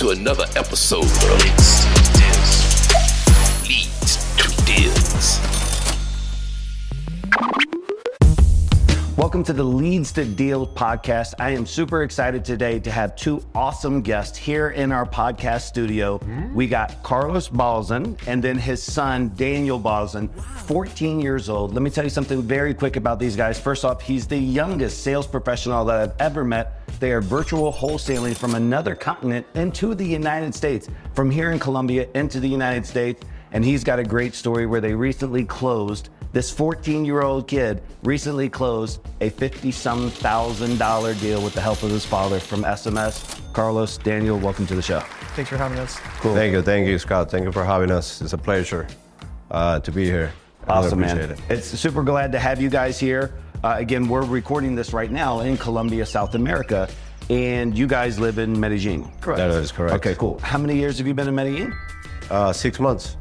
to another episode of Leads to Deals. Leads to Deals. Welcome to the Leads to Deals podcast. I am super excited today to have two awesome guests here in our podcast studio. Hmm? We got Carlos Balzan and then his son, Daniel Balzan, 14 years old. Let me tell you something very quick about these guys. First off, he's the youngest sales professional that I've ever met. They are virtual wholesaling from another continent into the United States, from here in Colombia into the United States. And he's got a great story where they recently closed this 14 year old kid recently closed a 50 some thousand dollar deal with the help of his father from SMS. Carlos, Daniel, welcome to the show. Thanks for having us. Cool. Thank you, thank you, Scott. Thank you for having us. It's a pleasure uh, to be here. I really Awesome, man. it. It's super glad to have you guys here. Uh, again, we're recording this right now in Colombia, South America, and you guys live in Medellin. Correct. That is correct. Okay, cool. How many years have you been in Medellin? Uh, six months.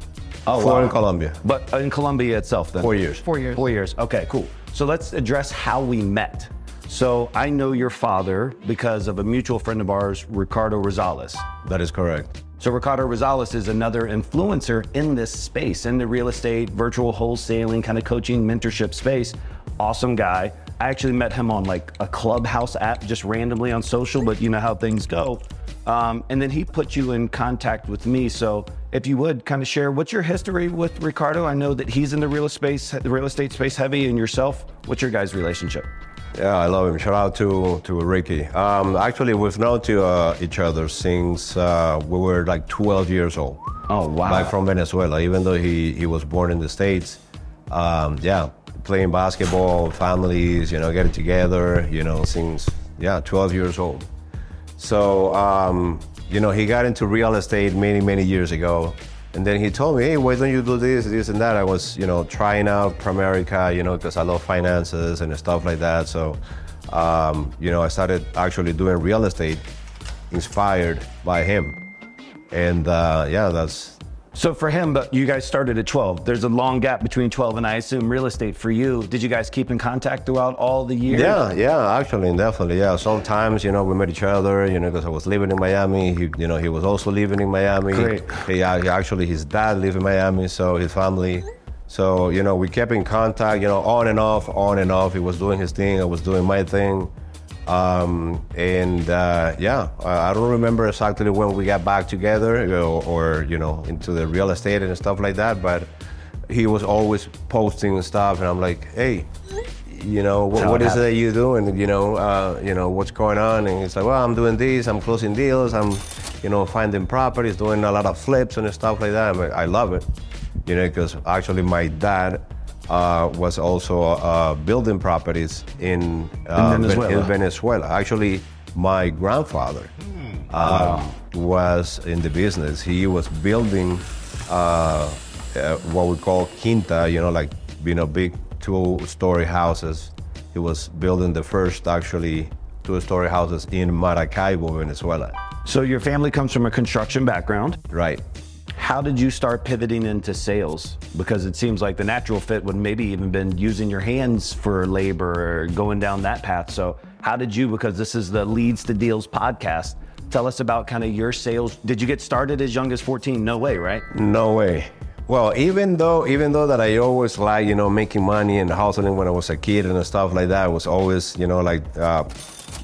Oh, Four wow. in Colombia. But in Colombia itself, then? Four years. Four years. Four years. Okay, cool. So let's address how we met. So I know your father because of a mutual friend of ours, Ricardo Rosales. That is correct. So Ricardo Rosales is another influencer in this space, in the real estate, virtual wholesaling, kind of coaching, mentorship space. Awesome guy. I actually met him on like a clubhouse app just randomly on social, but you know how things go. Um, and then he put you in contact with me. So if you would kind of share what's your history with Ricardo? I know that he's in the real space, the real estate space heavy, and yourself. What's your guys' relationship? Yeah, I love him. Shout out to to Ricky. Um, actually, we've known to uh, each other since uh, we were like 12 years old. Oh wow! Like from Venezuela, even though he, he was born in the States. Um, yeah, playing basketball, families, you know, getting together, you know, since, yeah, 12 years old. So, um, you know, he got into real estate many, many years ago. And then he told me, hey, why don't you do this, this, and that? I was, you know, trying out Primerica, you know, because I love finances and stuff like that. So, um, you know, I started actually doing real estate inspired by him. And uh, yeah, that's So for him, but you guys started at 12. There's a long gap between 12 and I assume real estate for you. Did you guys keep in contact throughout all the years? Yeah, yeah, actually, definitely, yeah. Sometimes, you know, we met each other, you know, because I was living in Miami. He, you know, he was also living in Miami. Great. He, he actually, his dad lived in Miami, so his family. So, you know, we kept in contact, you know, on and off, on and off. He was doing his thing, I was doing my thing. Um, and uh, yeah, I, don't remember exactly when we got back together know, or, you know, into the real estate and stuff like that, but he was always posting and stuff, and I'm like, hey, you know, what, what is it that you doing? You know, uh, you know, what's going on? And he's like, well, I'm doing this, I'm closing deals, I'm, you know, finding properties, doing a lot of flips and stuff like that. Like, I love it, you know, because actually my dad uh, was also uh, building properties in, uh, In Venezuela. in Venezuela. Actually, my grandfather uh, was in the business. He was building uh, uh, what we call quinta, you know, like you know, big two-story houses. He was building the first actually two-story houses in Maracaibo, Venezuela. So your family comes from a construction background. Right. How did you start pivoting into sales? Because it seems like the natural fit would maybe even been using your hands for labor or going down that path. So how did you, because this is the Leads to Deals podcast, tell us about kind of your sales. Did you get started as young as 14? No way, right? No way. Well, even though even though that I always like you know making money and hustling when I was a kid and stuff like that, I was always you know like uh,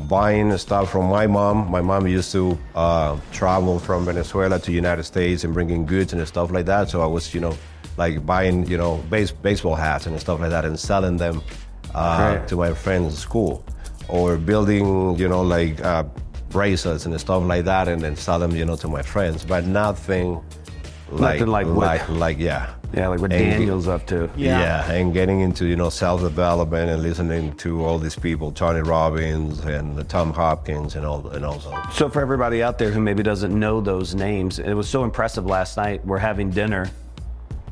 buying stuff from my mom. My mom used to uh, travel from Venezuela to United States and bringing goods and stuff like that. So I was you know like buying you know base, baseball hats and stuff like that and selling them uh, Great. to my friends in school, or building you know like uh, bracelets and stuff like that and then sell them you know to my friends, but nothing. Like, Nothing like what- like, like, yeah. Yeah, like what And- Daniel's up to. Yeah. yeah, and getting into you know self development and listening to all these people, Tony Robbins and the Tom Hopkins and all and all that. So for everybody out there who maybe doesn't know those names, it was so impressive last night. We're having dinner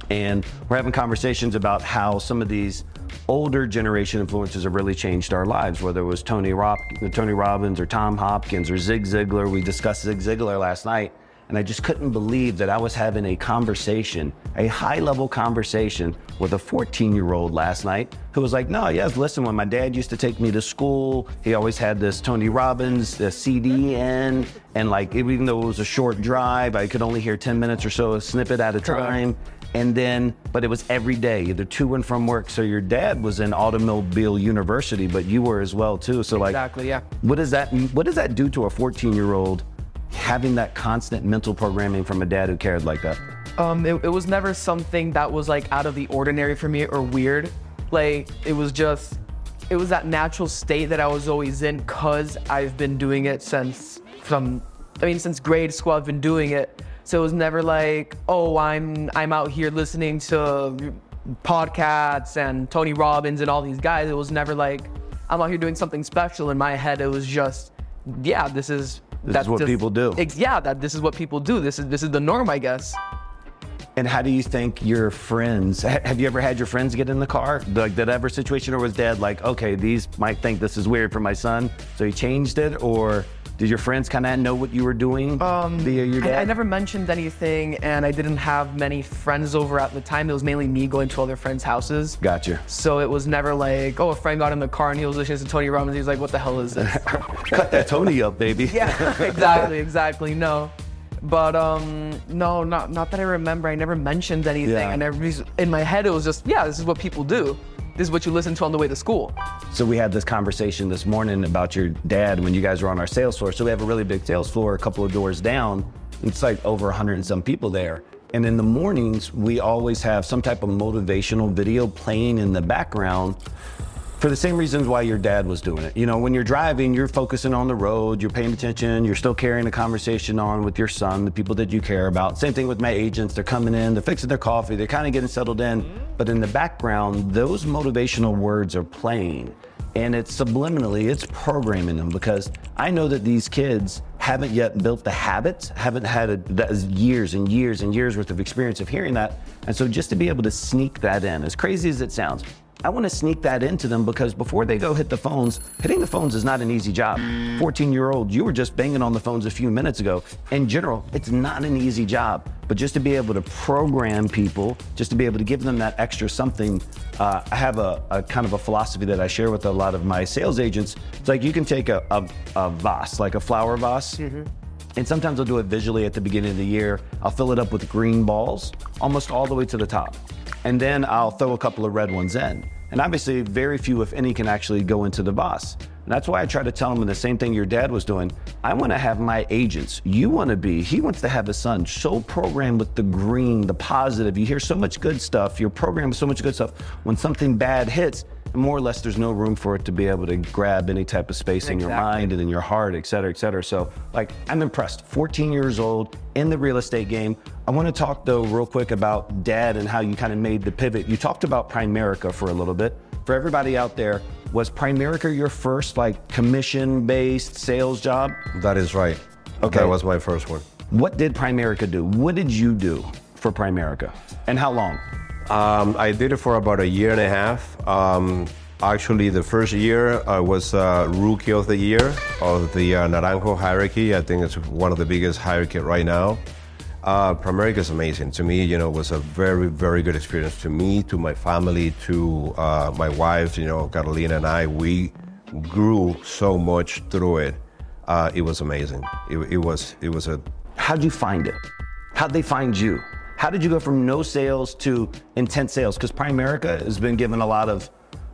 and we're having conversations about how some of these older generation influences have really changed our lives, whether it was Tony, Rob- Tony Robbins or Tom Hopkins or Zig Ziglar. We discussed Zig Ziglar last night. And I just couldn't believe that I was having a conversation, a high level conversation with a 14 year old last night who was like, No, yes, listen, when my dad used to take me to school, he always had this Tony Robbins the CD in. And like, even though it was a short drive, I could only hear 10 minutes or so, a snippet at a time. And then, but it was every day, either to and from work. So your dad was in automobile university, but you were as well too. So like, Exactly, yeah. What does that What does that do to a 14 year old having that constant mental programming from a dad who cared like that? Um, it, it was never something that was like out of the ordinary for me or weird. Like it was just, it was that natural state that I was always in because I've been doing it since from, I mean, since grade school I've been doing it. So it was never like, oh, I'm I'm out here listening to podcasts and Tony Robbins and all these guys. It was never like I'm out here doing something special. In my head, it was just, yeah, this is. This is what people do. Ex- yeah, that this is what people do. This is this is the norm, I guess. And how do you think your friends? ha- Have you ever had your friends get in the car? Like that ever situation, or was dad like, okay, these might think this is weird for my son, so he changed it, or did your friends kind of know what you were doing via your dad? I, I never mentioned anything, and I didn't have many friends over at the time. It was mainly me going to other friends' houses. Gotcha. So it was never like, oh, a friend got in the car and he was listening to Tony Robbins. He was like, what the hell is this? Cut that Tony up, baby. yeah, exactly, exactly. No. But um, no, not not that I remember. I never mentioned anything. Yeah. I in my head it was just, yeah, this is what people do. This is what you listen to on the way to school. So we had this conversation this morning about your dad when you guys were on our sales floor. So we have a really big sales floor, a couple of doors down. It's like over 100 and some people there. And in the mornings, we always have some type of motivational video playing in the background for the same reasons why your dad was doing it. You know, when you're driving, you're focusing on the road, you're paying attention, you're still carrying a conversation on with your son, the people that you care about. Same thing with my agents. They're coming in, they're fixing their coffee, they're kind of getting settled in. But in the background, those motivational words are playing. And it's subliminally, it's programming them because I know that these kids haven't yet built the habits, haven't had a, years and years and years worth of experience of hearing that. And so just to be able to sneak that in, as crazy as it sounds, I want to sneak that into them because before they go hit the phones, hitting the phones is not an easy job. 14 year old, you were just banging on the phones a few minutes ago. In general, it's not an easy job. But just to be able to program people, just to be able to give them that extra something, uh, I have a, a kind of a philosophy that I share with a lot of my sales agents. It's like you can take a, a, a vase, like a flower vase, and sometimes I'll do it visually at the beginning of the year. I'll fill it up with green balls almost all the way to the top. And then I'll throw a couple of red ones in. And obviously, very few, if any, can actually go into the boss. And that's why I try to tell them the same thing your dad was doing. I want to have my agents. You want to be, he wants to have his son so programmed with the green, the positive. You hear so much good stuff. You're programmed with so much good stuff. When something bad hits, more or less there's no room for it to be able to grab any type of space in your mind and in your heart, et cetera, et cetera. So, like, I'm impressed. 14 years old in the real estate game. I want to talk though, real quick, about dad and how you kind of made the pivot. You talked about Primerica for a little bit. For everybody out there, was Primerica your first like commission-based sales job? That is right. Okay. That was my first one. What did Primerica do? What did you do for Primerica, and how long? Um, I did it for about a year and a half. Um, actually, the first year I was uh, Rookie of the Year of the uh, Naranjo hierarchy. I think it's one of the biggest hierarchy right now. Uh, Primerica is amazing. To me, you know, it was a very, very good experience to me, to my family, to uh, my wife, you know, Carolina and I. We grew so much through it. Uh, it was amazing. It, it was, it was a How'd you find it? How'd they find you? How did you go from no sales to intense sales? Because Primerica has been given a lot of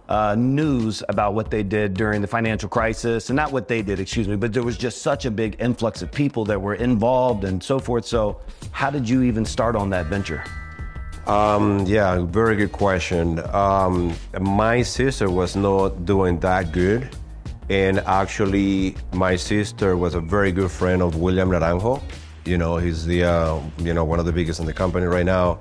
uh, news about what they did during the financial crisis, and not what they did, excuse me, but there was just such a big influx of people that were involved and so forth. So, how did you even start on that venture? Um, yeah, very good question. Um, my sister was not doing that good. And actually, my sister was a very good friend of William Naranjo. You know, he's the, uh, you know, one of the biggest in the company right now.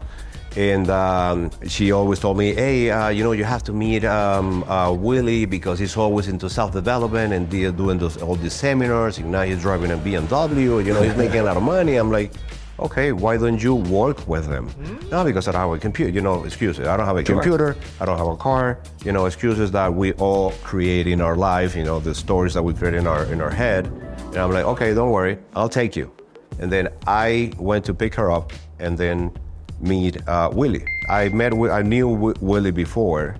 And um, she always told me, hey, uh, you know, you have to meet um, uh, Willie because he's always into self-development and de- doing those, all these seminars. And now he's driving a BMW, you know, he's making a lot of money. I'm like, okay, why don't you work with them? No, because I don't have a computer. You know, excuses. I don't have a computer. I don't have a car. You know, excuses that we all create in our life. You know, the stories that we create in our in our head. And I'm like, okay, don't worry, I'll take you. And then I went to pick her up, and then meet uh, Willie. I met, I knew Willie before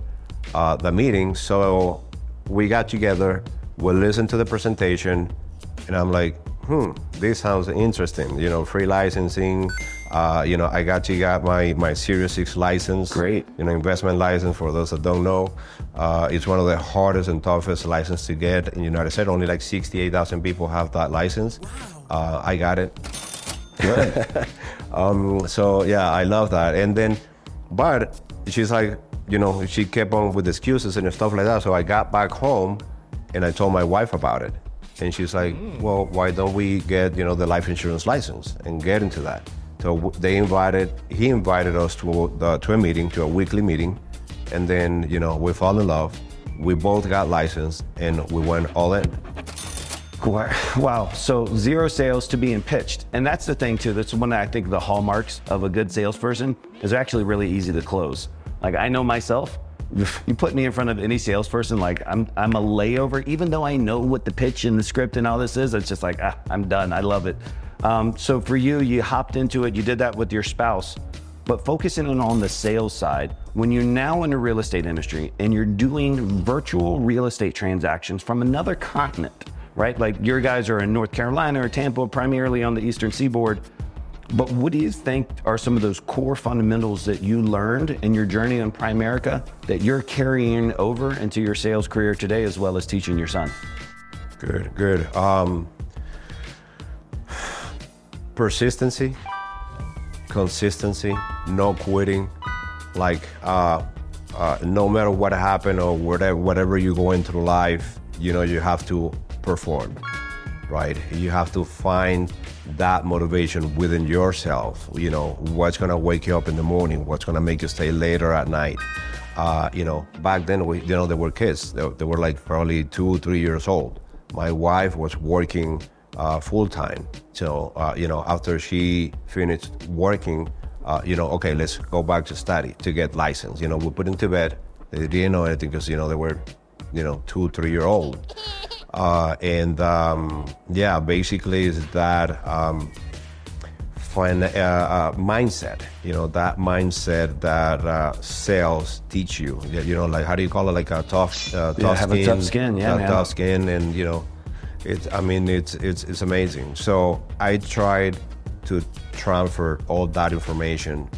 uh, the meeting, so we got together. We listened to the presentation, and I'm like, hmm, this sounds interesting. You know, free licensing. Uh, you know, I got to got my my Series Six license. Great. You know, investment license. For those that don't know, uh, it's one of the hardest and toughest license to get in the United States. Only like 68,000 people have that license. Uh, I got it. Um, so yeah, I love that. And then, but she's like, you know, she kept on with excuses and stuff like that. So I got back home and I told my wife about it. And she's like, well, why don't we get, you know, the life insurance license and get into that? So they invited, he invited us to, the, to a meeting, to a weekly meeting. And then, you know, we fell in love. We both got licensed and we went all in. Wow. So zero sales to being pitched. And that's the thing too. That's one I think the hallmarks of a good salesperson is actually really easy to close. Like I know myself, you put me in front of any salesperson, like I'm I'm a layover, even though I know what the pitch and the script and all this is, it's just like, ah, I'm done. I love it. Um, so for you, you hopped into it, you did that with your spouse. But focusing in on the sales side, when you're now in the real estate industry and you're doing virtual real estate transactions from another continent, right? Like your guys are in North Carolina or Tampa, primarily on the eastern seaboard. But what do you think are some of those core fundamentals that you learned in your journey on Primerica that you're carrying over into your sales career today, as well as teaching your son? Good, good. Um, persistency, consistency, no quitting. Like, uh, uh, no matter what happened or whatever, whatever you go into life, you know, you have to perform, right? You have to find that motivation within yourself. You know, what's gonna wake you up in the morning? What's gonna make you stay later at night? Uh, you know, back then, we, you know, they were kids. They, they were like probably two, three years old. My wife was working uh, full time. So, uh, you know, after she finished working, uh, you know, okay, let's go back to study to get license. You know, we put them to bed. They didn't know anything because, you know, they were, you know, two, three year old. Uh, and um, yeah, basically is that um, fin- uh, uh, mindset. You know that mindset that uh, sales teach you. You know, like how do you call it? Like a tough, uh, Yeah, tough have a skin. tough skin, yeah, man. tough skin, and you know, it's. I mean, it's it's it's amazing. So I tried to transfer all that information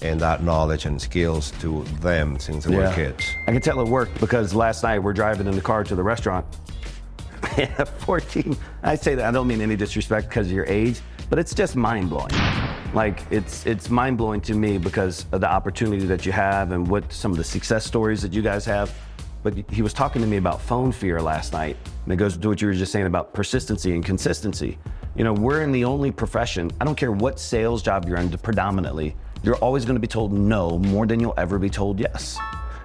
and that knowledge and skills to them since they were kids. I can tell it worked because last night we're driving in the car to the restaurant. And 14, I say that I don't mean any disrespect because of your age, but it's just mind blowing. Like it's it's mind blowing to me because of the opportunity that you have and what some of the success stories that you guys have. But he was talking to me about phone fear last night, and it goes to what you were just saying about persistency and consistency. You know, we're in the only profession. I don't care what sales job you're in, predominantly, you're always going to be told no more than you'll ever be told yes.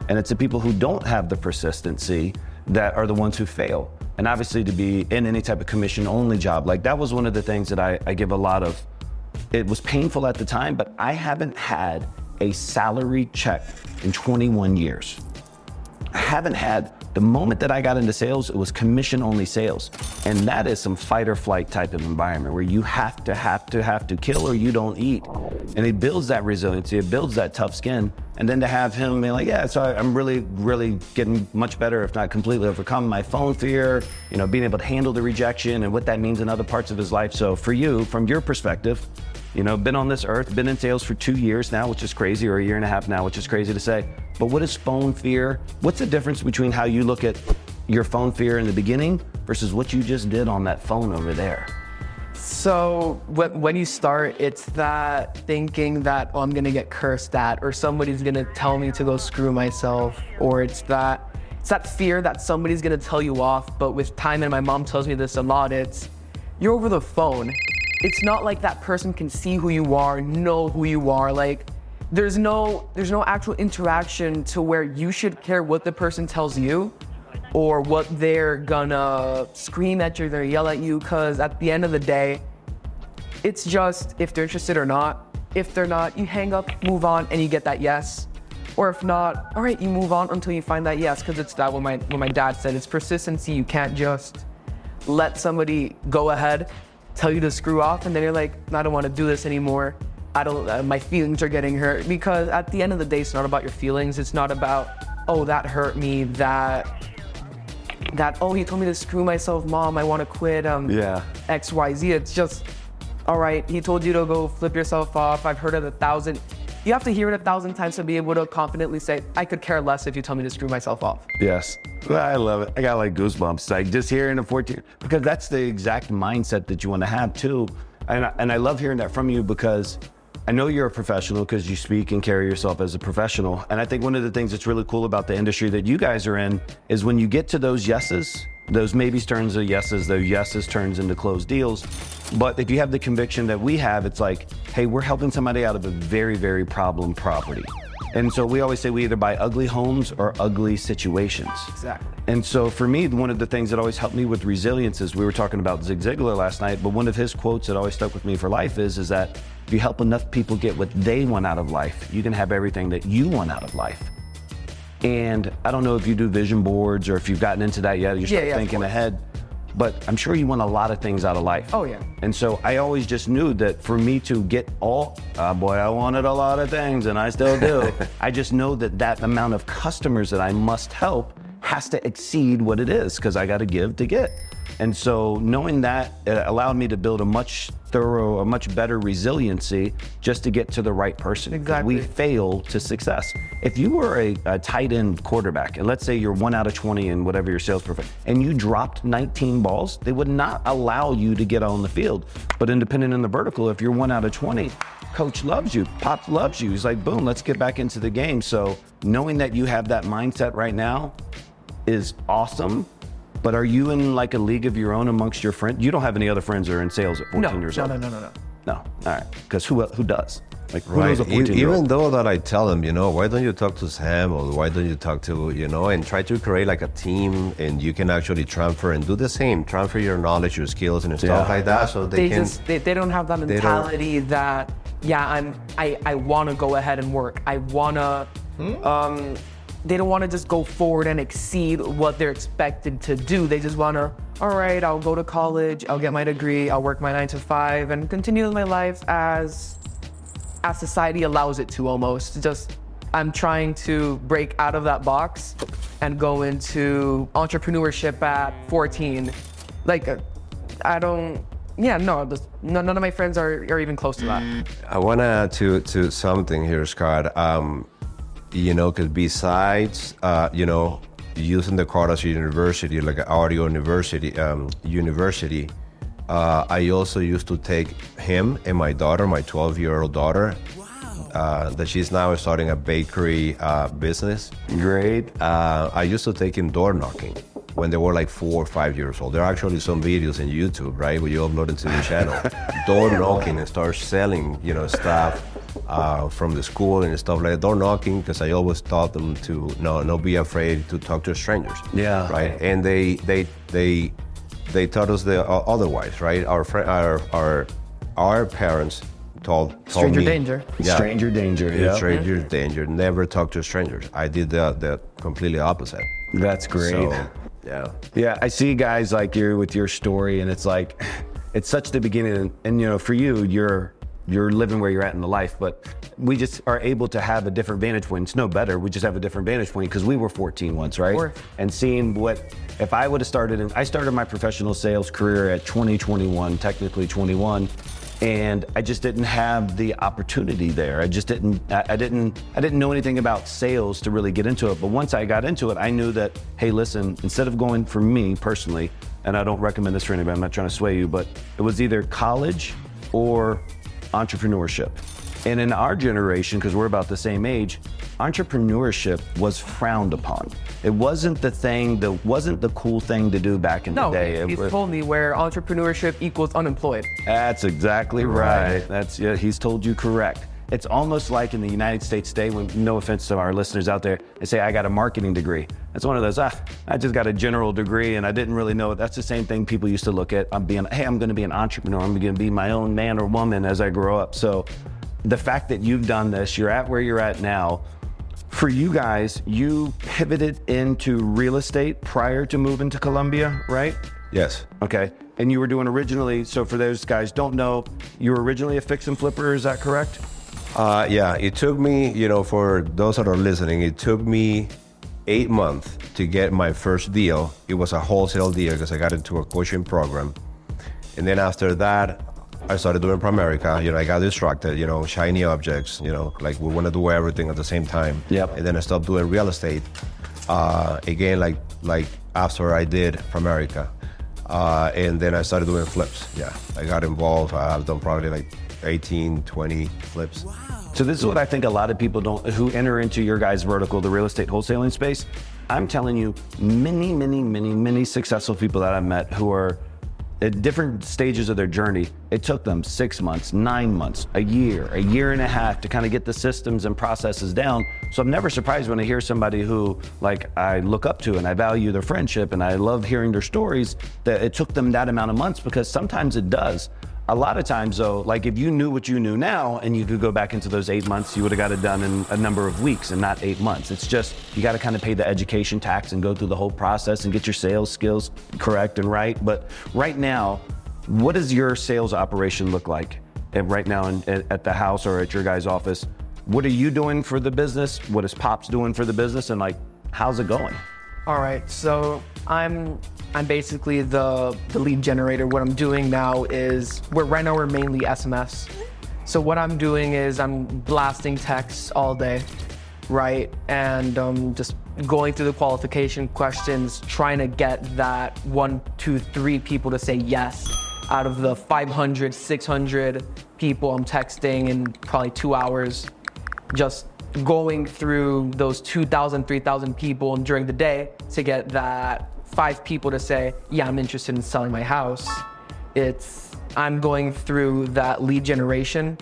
And it's the people who don't have the persistency that are the ones who fail. And obviously, to be in any type of commission only job, like that was one of the things that I, I give a lot of. It was painful at the time, but I haven't had a salary check in 21 years. I haven't had the moment that I got into sales, it was commission only sales. And that is some fight or flight type of environment where you have to, have to, have to kill or you don't eat. And it builds that resiliency, it builds that tough skin. And then to have him be like, yeah, so I'm really, really getting much better, if not completely overcome my phone fear, you know, being able to handle the rejection and what that means in other parts of his life. So for you, from your perspective, you know, been on this earth, been in sales for two years now, which is crazy, or a year and a half now, which is crazy to say. But what is phone fear? What's the difference between how you look at your phone fear in the beginning versus what you just did on that phone over there? So when, you start, it's that thinking that oh, I'm gonna get cursed at, or somebody's gonna tell me to go screw myself, or it's that it's that fear that somebody's gonna tell you off. But with time, and my mom tells me this a lot, it's you're over the phone. It's not like that person can see who you are, know who you are. Like there's no there's no actual interaction to where you should care what the person tells you or what they're gonna scream at you, they're yell at you, because at the end of the day, it's just if they're interested or not. If they're not, you hang up, move on, and you get that yes. Or if not, all right, you move on until you find that yes, because it's that what my what my dad said. It's persistency. You can't just let somebody go ahead tell you to screw off, and then you're like, I don't want to do this anymore. I don't. Uh, my feelings are getting hurt because at the end of the day, it's not about your feelings. It's not about oh that hurt me. That that oh he told me to screw myself, mom. I want to quit. Um, Yeah. X Y Z. It's just all right. He told you to go flip yourself off. I've heard it a thousand. You have to hear it a thousand times to be able to confidently say, I could care less if you tell me to screw myself off. Yes. I love it. I got like goosebumps. Like just hearing a 14, because that's the exact mindset that you want to have too. And I, and I love hearing that from you because I know you're a professional because you speak and carry yourself as a professional. And I think one of the things that's really cool about the industry that you guys are in is when you get to those yeses, those maybes turns to yeses, those yeses turns into closed deals. But if you have the conviction that we have, it's like, hey, we're helping somebody out of a very, very problem property. And so we always say we either buy ugly homes or ugly situations. Exactly. And so for me, one of the things that always helped me with resilience is we were talking about Zig Ziglar last night, but one of his quotes that always stuck with me for life is is that if you help enough people get what they want out of life, you can have everything that you want out of life. And I don't know if you do vision boards or if you've gotten into that yet. You're Yeah, still yeah, thinking ahead, but I'm sure you want a lot of things out of life. Oh, yeah. And so I always just knew that for me to get all, uh, boy, I wanted a lot of things and I still do. I just know that that amount of customers that I must help has to exceed what it is because I got to give to get. And so knowing that it allowed me to build a much thorough, a much better resiliency just to get to the right person. Exactly. We fail to success. If you were a, a tight end quarterback, and let's say you're one out of 20 in whatever your sales profile, and you dropped 19 balls, they would not allow you to get on the field. But independent in the vertical, if you're one out of 20, coach loves you, Pop loves you. He's like, boom, let's get back into the game. So knowing that you have that mindset right now is awesome. But are you in like a league of your own amongst your friends? You don't have any other friends that are in sales at 14 No, years no, old. no, no, no, no. No. No. All right. Because who who does? Like who Right. knows a E- 14 year Even though that I tell them, you know, why don't you talk to Sam or why don't you talk to, you know, and try to create like a team and you can actually transfer and do the same, transfer your knowledge, your skills and stuff Yeah. like that, so they, They, can. just they, they don't have that mentality that yeah I'm I I want to go ahead and work. I wanna um they don't want to just go forward and exceed what they're expected to do. They just want to all right, I'll go to college, I'll get my degree, I'll work my 9 to 5 and continue my life as as society allows it to almost. Just I'm trying to break out of that box and go into entrepreneurship at 14. Like, uh, I don't. Yeah, no, this, none, of my friends are, are even close to that. I want to add to, to something here, Scott. Um, you know, because besides, uh, you know, using the card as a university, like an audio university, um, university, uh, I also used to take him and my daughter, my 12 year old daughter, uh, that she's now starting a bakery uh, business. Great. Uh, I used to take him door knocking when they were like four or five years old. There are actually some videos in YouTube, right, where you upload it to the channel. door knocking and start selling, you know, stuff uh, from the school and stuff like that. Door knocking because I always taught them to no, no, be afraid to talk to strangers. Yeah. Right. And they they they they taught us the uh, otherwise, right? Our fri our our our parents told, told Stranger me, danger. Yeah. Stranger danger. Yeah, Yeah. stranger danger. Never talk to strangers. I did the, the completely opposite. That's great. So, yeah. Yeah, I see guys like you with your story, and it's like, it's such the beginning. And, and you know, for you, you're you're living where you're at in the life, but we just are able to have a different vantage point. It's no better. We just have a different vantage point because we were 14 once, right? And seeing what if I would have started. In, I started my professional sales career at 20, 21, technically 21. And I just didn't have the opportunity there. I just didn't. I, I didn't. I didn't know anything about sales to really get into it. But once I got into it, I knew that. Hey, listen. Instead of going for me personally, and I don't recommend this for anybody. I'm not trying to sway you, but it was either college or entrepreneurship. And in our generation, because we're about the same age, entrepreneurship was frowned upon. It wasn't the thing, that wasn't the cool thing to do back in No, the day. It he's was- told me where entrepreneurship equals unemployed. that's exactly right. Right. That's yeah, he's told you correct. It's almost like in the United States today, when no offense to our listeners out there, they say I got a marketing degree. That's one of those. Ah, I just got a general degree, and I didn't really know. That's the same thing people used to look at. I'm being, hey, I'm going to be an entrepreneur. I'm going to be my own man or woman as I grow up. So, the fact that you've done this, you're at where you're at now. For you guys, you pivoted into real estate prior to moving to Colombia, right? Yes. Okay. And you were doing originally, so for those guys don't know, you were originally a fix and flipper, is that correct? Uh, yeah, it took me, you know, for those that are listening, it took me eight months to get my first deal. It was a wholesale deal because I got into a coaching program. And then after that, I started doing Primerica. You know, I got distracted, you know, shiny objects, you know, like we want to do everything at the same time. Yep. And then I stopped doing real estate. Uh, again, like like after I did Primerica. Uh, and then I started doing flips. Yeah, I got involved. I've done probably like 18, 20 flips. So this is what I think a lot of people don't who enter into your guys' vertical, the real estate wholesaling space. I'm telling you, many, many, many, many successful people that I've met who are at different stages of their journey. It took them six months, nine months, a year, a year and a half to kind of get the systems and processes down. So I'm never surprised when I hear somebody who like I look up to and I value their friendship and I love hearing their stories that it took them that amount of months because sometimes it does. A lot of times, though, like if you knew what you knew now and you could go back into those eight months, you would have got it done in a number of weeks and not eight months. It's just you got to kind of pay the education tax and go through the whole process and get your sales skills correct and right. But right now, what does your sales operation look like And right now in, at at the house or at your guys' office? What are you doing for the business? What is Pops doing for the business? And like, how's it going? All right, so I'm I'm basically the the lead generator. What I'm doing now is we're right now we're mainly SMS. So what I'm doing is I'm blasting texts all day, right? And um, just going through the qualification questions, trying to get that one, two, three people to say yes out of the 500, 600 people I'm texting in probably two hours just going through those 2,000, 3,000 people during the day to get that five people to say, yeah, I'm interested in selling my house. It's, I'm going through that lead generation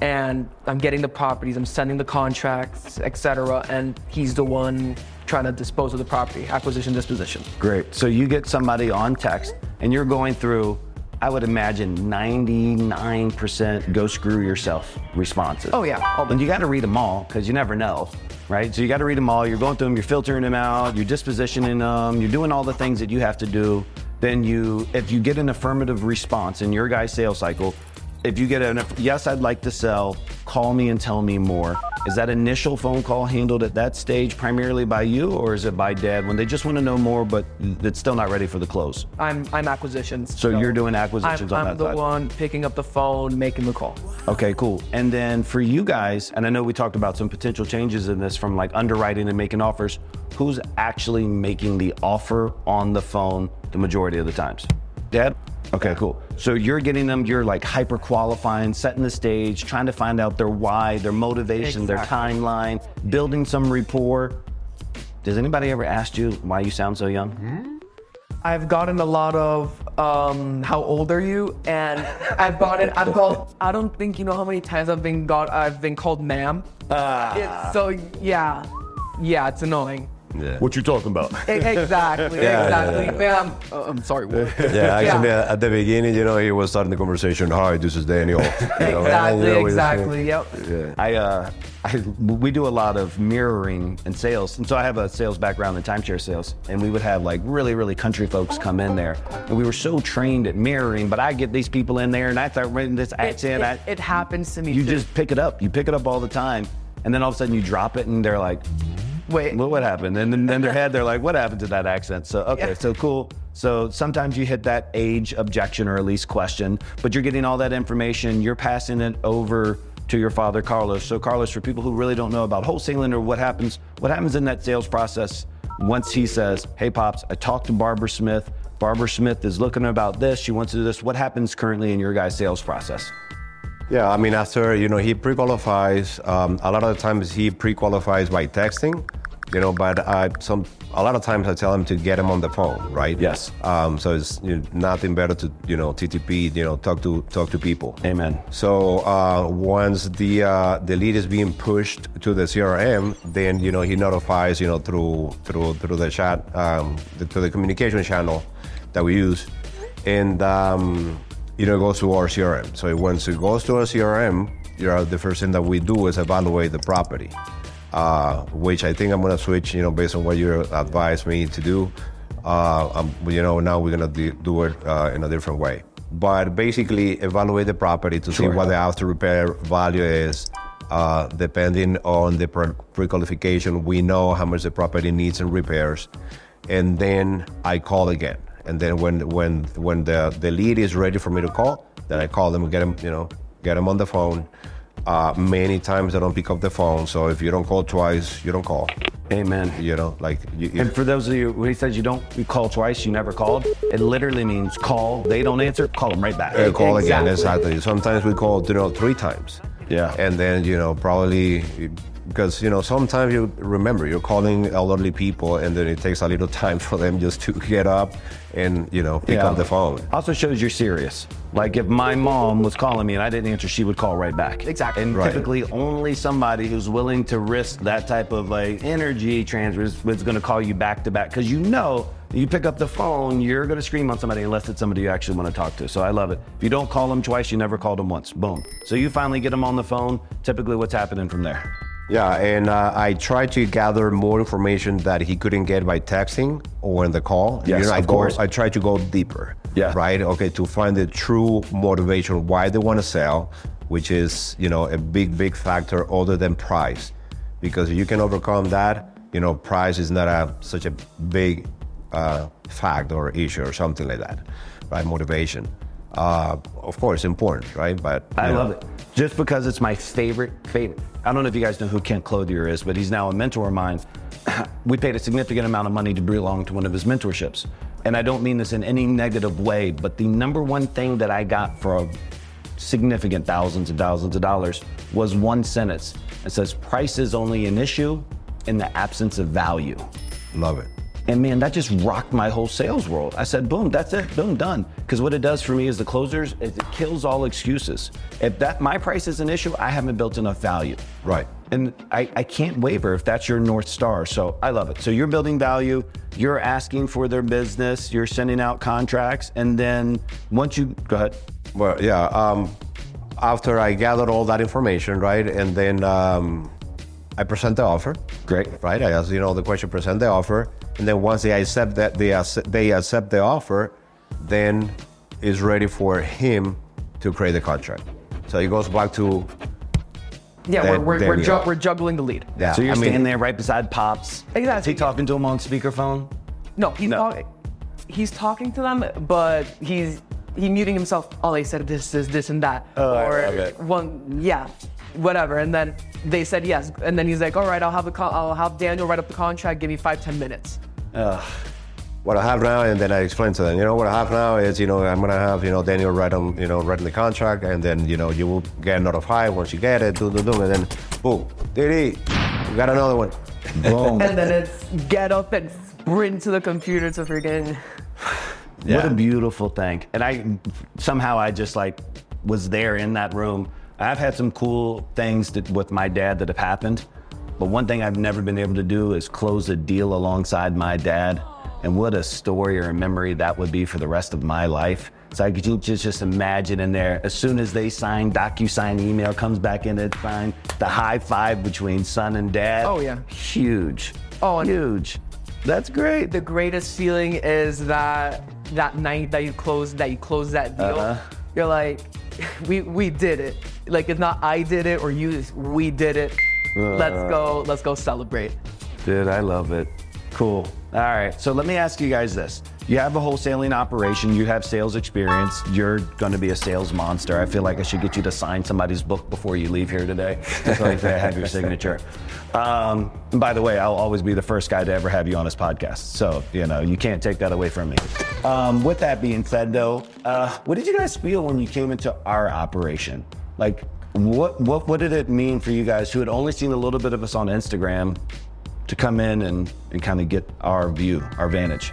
and I'm getting the properties, I'm sending the contracts, etc. And he's the one trying to dispose of the property, acquisition, disposition. Great. So you get somebody on text and you're going through, I would imagine 99% go screw yourself responses. Oh, yeah, And you got to read them all because you never know, right? So you got to read them all. You're going through them, you're filtering them out, you're dispositioning them, you're doing all the things that you have to do. Then you, if you get an affirmative response in your guy's sales cycle, if you get an yes, I'd like to sell, call me and tell me more. Is that initial phone call handled at that stage primarily by you, or is it by dad when they just want to know more, but it's still not ready for the close? I'm I'm acquisitions. So you're doing acquisitions I'm, on I'm that the side. one picking up the phone, making the call. Okay, cool. And then for you guys, and I know we talked about some potential changes in this from like underwriting and making offers. Who's actually making the offer on the phone the majority of the times? Dad? Okay, cool. So you're getting them, you're like hyper qualifying, setting the stage, trying to find out their why, their motivation, their Exactly. timeline, building some rapport. Does anybody ever ask you why you sound so young? I've gotten a lot of um, how old are you? And I've gotten I've called I don't think you know how many times I've been got I've been called ma'am. It's- so yeah. Yeah, it's annoying. Yeah. What you talking about? Exactly, Yeah, exactly. Ma'am. Uh, I'm sorry, what? Yeah, actually, Yeah. at the beginning, you know, he was starting the conversation. Hi, this is Daniel. You know, and, Exactly, you know, exactly. Yep. Yeah. I, uh, I, we do a lot of mirroring and sales. And so I have a sales background in timeshare sales. And we would have like really, really country folks come in there. And we were so trained at mirroring, but I get these people in there and I start writing this It, accent. I, it, it happens to me. you too. just pick it up. You pick it up all the time. And then all of a sudden you drop it and they're like, wait. well, what happened? And then in their head, they're like, what happened to that accent? So, okay, Yeah. so cool. So sometimes you hit that age objection or at least question, but you're getting all that information. You're passing it over to your father, Carlos. So, Carlos, for people who really don't know about wholesaling or what happens, what happens in that sales process once he says, hey, Pops, I talked to Barbara Smith. Barbara Smith is looking about this. She wants to do this. What happens currently in your guys' sales process? Yeah, I mean, after you know he pre-qualifies. Um, a lot of the times he pre-qualifies by texting, you know. But I some a lot of times I tell him to get him on the phone, right? Yes. Um, so it's you know, nothing better to you know TTP, you know, talk to talk to people. Amen. So uh, once the uh, the lead is being pushed to the CRM, then you know he notifies you know through through through the chat um, the, to the communication channel that we use, and um, you know it goes to our CRM. So once it goes to our CRM, you know the first thing that we do is evaluate the property, uh, which I think I'm gonna switch you know based on what you advised me to do. Uh, um, you know, now we're gonna do, do it uh, in a different way. But basically, evaluate the property to see what the after repair value is. Uh, depending on the pre- pre-qualification, we know how much the property needs in repairs, and then I call again. And then when when when the the lead is ready for me to call, then I call them, get them, you know, get them on the phone. Uh, many times they don't pick up the phone, so if you don't call twice, you don't call. Amen. You know, like you, And for those of you, when he says you don't you call twice, you never called, it literally means call. They don't answer, call them right back. Uh, call again, Exactly. exactly. Sometimes we call, you know, three times. Yeah. And then, you know, probably because, you know, sometimes you remember you're calling elderly people and then it takes a little time for them just to get up and, you know, pick up the phone. Also shows you're serious. Like if my mom was calling me and I didn't answer, she would call right back. Exactly. And Right. typically only somebody who's willing to risk that type of like energy transfer is, is going to call you back to back because you know you pick up the phone, you're going to scream on somebody unless it's somebody you actually want to talk to. So I love it. If you don't call them twice, you never called them once. Boom. So you finally get them on the phone. Typically, what's happening from there? Yeah, and uh, I tried to gather more information that he couldn't get by texting or in the call. Yes, I of go, course. I try to go deeper. Yeah. Right. Okay. To find the true motivation why they want to sell, which is you know a big big factor other than price, because if you can overcome that, you know, price is not a such a big uh, fact or issue or something like that, right? Motivation. Uh, of course, important, right? But I know, love it. Just because it's my favorite, favorite. I don't know if you guys know who Kent Clothier is, but he's now a mentor of mine. we paid a significant amount of money to belong to one of his mentorships. And I don't mean this in any negative way, but the number one thing that I got for significant thousands and thousands of dollars was one sentence. It says, price is only an issue in the absence of value. Love it. And man, that just rocked my whole sales world. I said, boom, that's it, boom, done. Because what it does for me is the closers is it kills all excuses. If that my price is an issue, I haven't built enough value. Right. And I, I can't waver if that's your North Star. So I love it. So you're building value, you're asking for their business, you're sending out contracts, and then once you go ahead. Well, yeah. Um, after I gathered all that information, right, and then um, I present the offer. Great. Right. I ask you know the question, present the offer, and then once they accept that they accept, they accept the offer, then it's ready for him to create the contract. So it goes back to Yeah, There- we're, we're, there we're, we ju- go. we're juggling the lead. yeah. So you're I mean, standing there right beside Pops. Exactly. Is he talking to him on speakerphone? No, he's No. talking. He's talking to them, but he's he muting himself. Oh, they said this, this, this, and that, Oh, I or love it. one, yeah, whatever. And then they said yes, and then he's like, all right, I'll have the con- I'll have Daniel write up the contract. Give me five, ten minutes. What I have now, and then I explain to them, you know, what I have now is, you know, I'm gonna have, you know, Daniel write them, you know, writing the contract, and then, you know, you will get notified once you get it, do, do, do, and then, boom, Didi, we got another one. Boom. And then it's get up and sprint to the computer to freaking. What a beautiful thing. And I somehow I just like was there in that room. I've had some cool things that, with my dad that have happened, but one thing I've never been able to do is close a deal alongside my dad. And what a story or a memory that would be for the rest of my life. So I could ju- just just imagine in there, as soon as they sign, DocuSign email comes back in, it's fine. The high five between son and dad. Oh, yeah. Huge. Oh, and- huge. That's great. The greatest feeling is that that night that you close that you close that deal. Uh-huh. You're like, we we did it. Like it's not I did it or you. We did it. Let's Uh. go. Let's go celebrate. Dude, I love it. Cool. All right. So let me ask you guys this. You have a wholesaling operation, you have sales experience, you're going to be a sales monster. I feel like I should get you to sign somebody's book before you leave here today. So like I have your signature. Um, and by the way, I'll always be the first guy to ever have you on this podcast. So, you know, you can't take that away from me. Um, with that being said, though, uh, what did you guys feel when you came into our operation? Like, what, what, what did it mean for you guys who had only seen a little bit of us on Instagram to come in and, and kind of get our view, our vantage.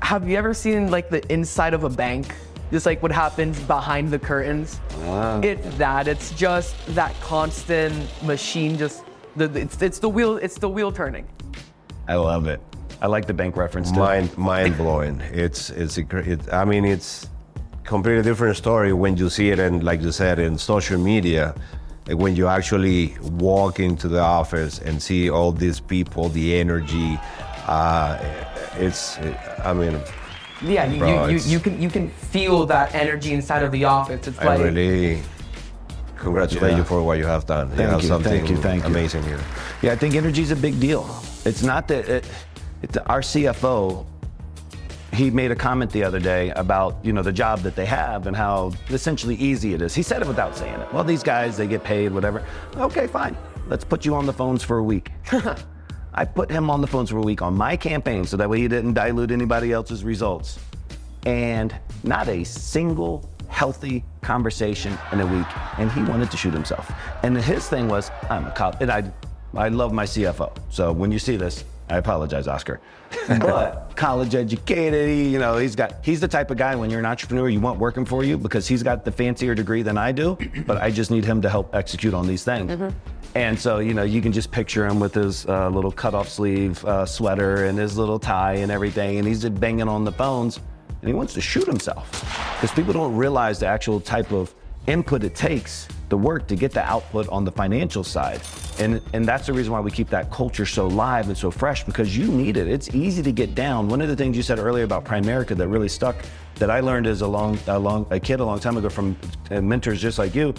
Have you ever seen like the inside of a bank? Just like what happens behind the curtains. Ah. It's that. It's just that constant machine. Just the it's, it's the wheel. It's the wheel turning. I love it. I like the bank reference too. mind mind blowing. It's it's a great. It, I mean, it's completely different story when you see it, and like you said, in social media. Like when you actually walk into the office and see all these people, the energy, uh, it's, I mean, Yeah, you, Bro, you, you, you can you can feel that energy inside of the office. It's I like really congratulate Yeah. you for what you have done. you Thank have you, something thank you, thank you. amazing here. Yeah, I think energy is a big deal. It's not that it, it's our CFO. He made a comment the other day about you know the job that they have and how essentially easy it is. He said it without saying it. Well, these guys they get paid whatever. Okay, fine. Let's put you on the phones for a week. I put him on the phones for a week on my campaign so that way he didn't dilute anybody else's results. And not a single healthy conversation in a week. And he wanted to shoot himself. And his thing was, I'm a cop, and I, I love my CFO. So when you see this, I apologize, Oscar. but college educated, he, you know, he's got, he's the type of guy when you're an entrepreneur, you want working for you because he's got the fancier degree than I do, but I just need him to help execute on these things. And so, you know, you can just picture him with his uh, little cutoff sleeve uh, sweater and his little tie and everything, and he's just banging on the phones, and he wants to shoot himself because people don't realize the actual type of input it takes, the work to get the output on the financial side, and and that's the reason why we keep that culture so live and so fresh because you need it. It's easy to get down. One of the things you said earlier about Primerica that really stuck, that I learned as a long, a long, a kid a long time ago from uh, mentors just like you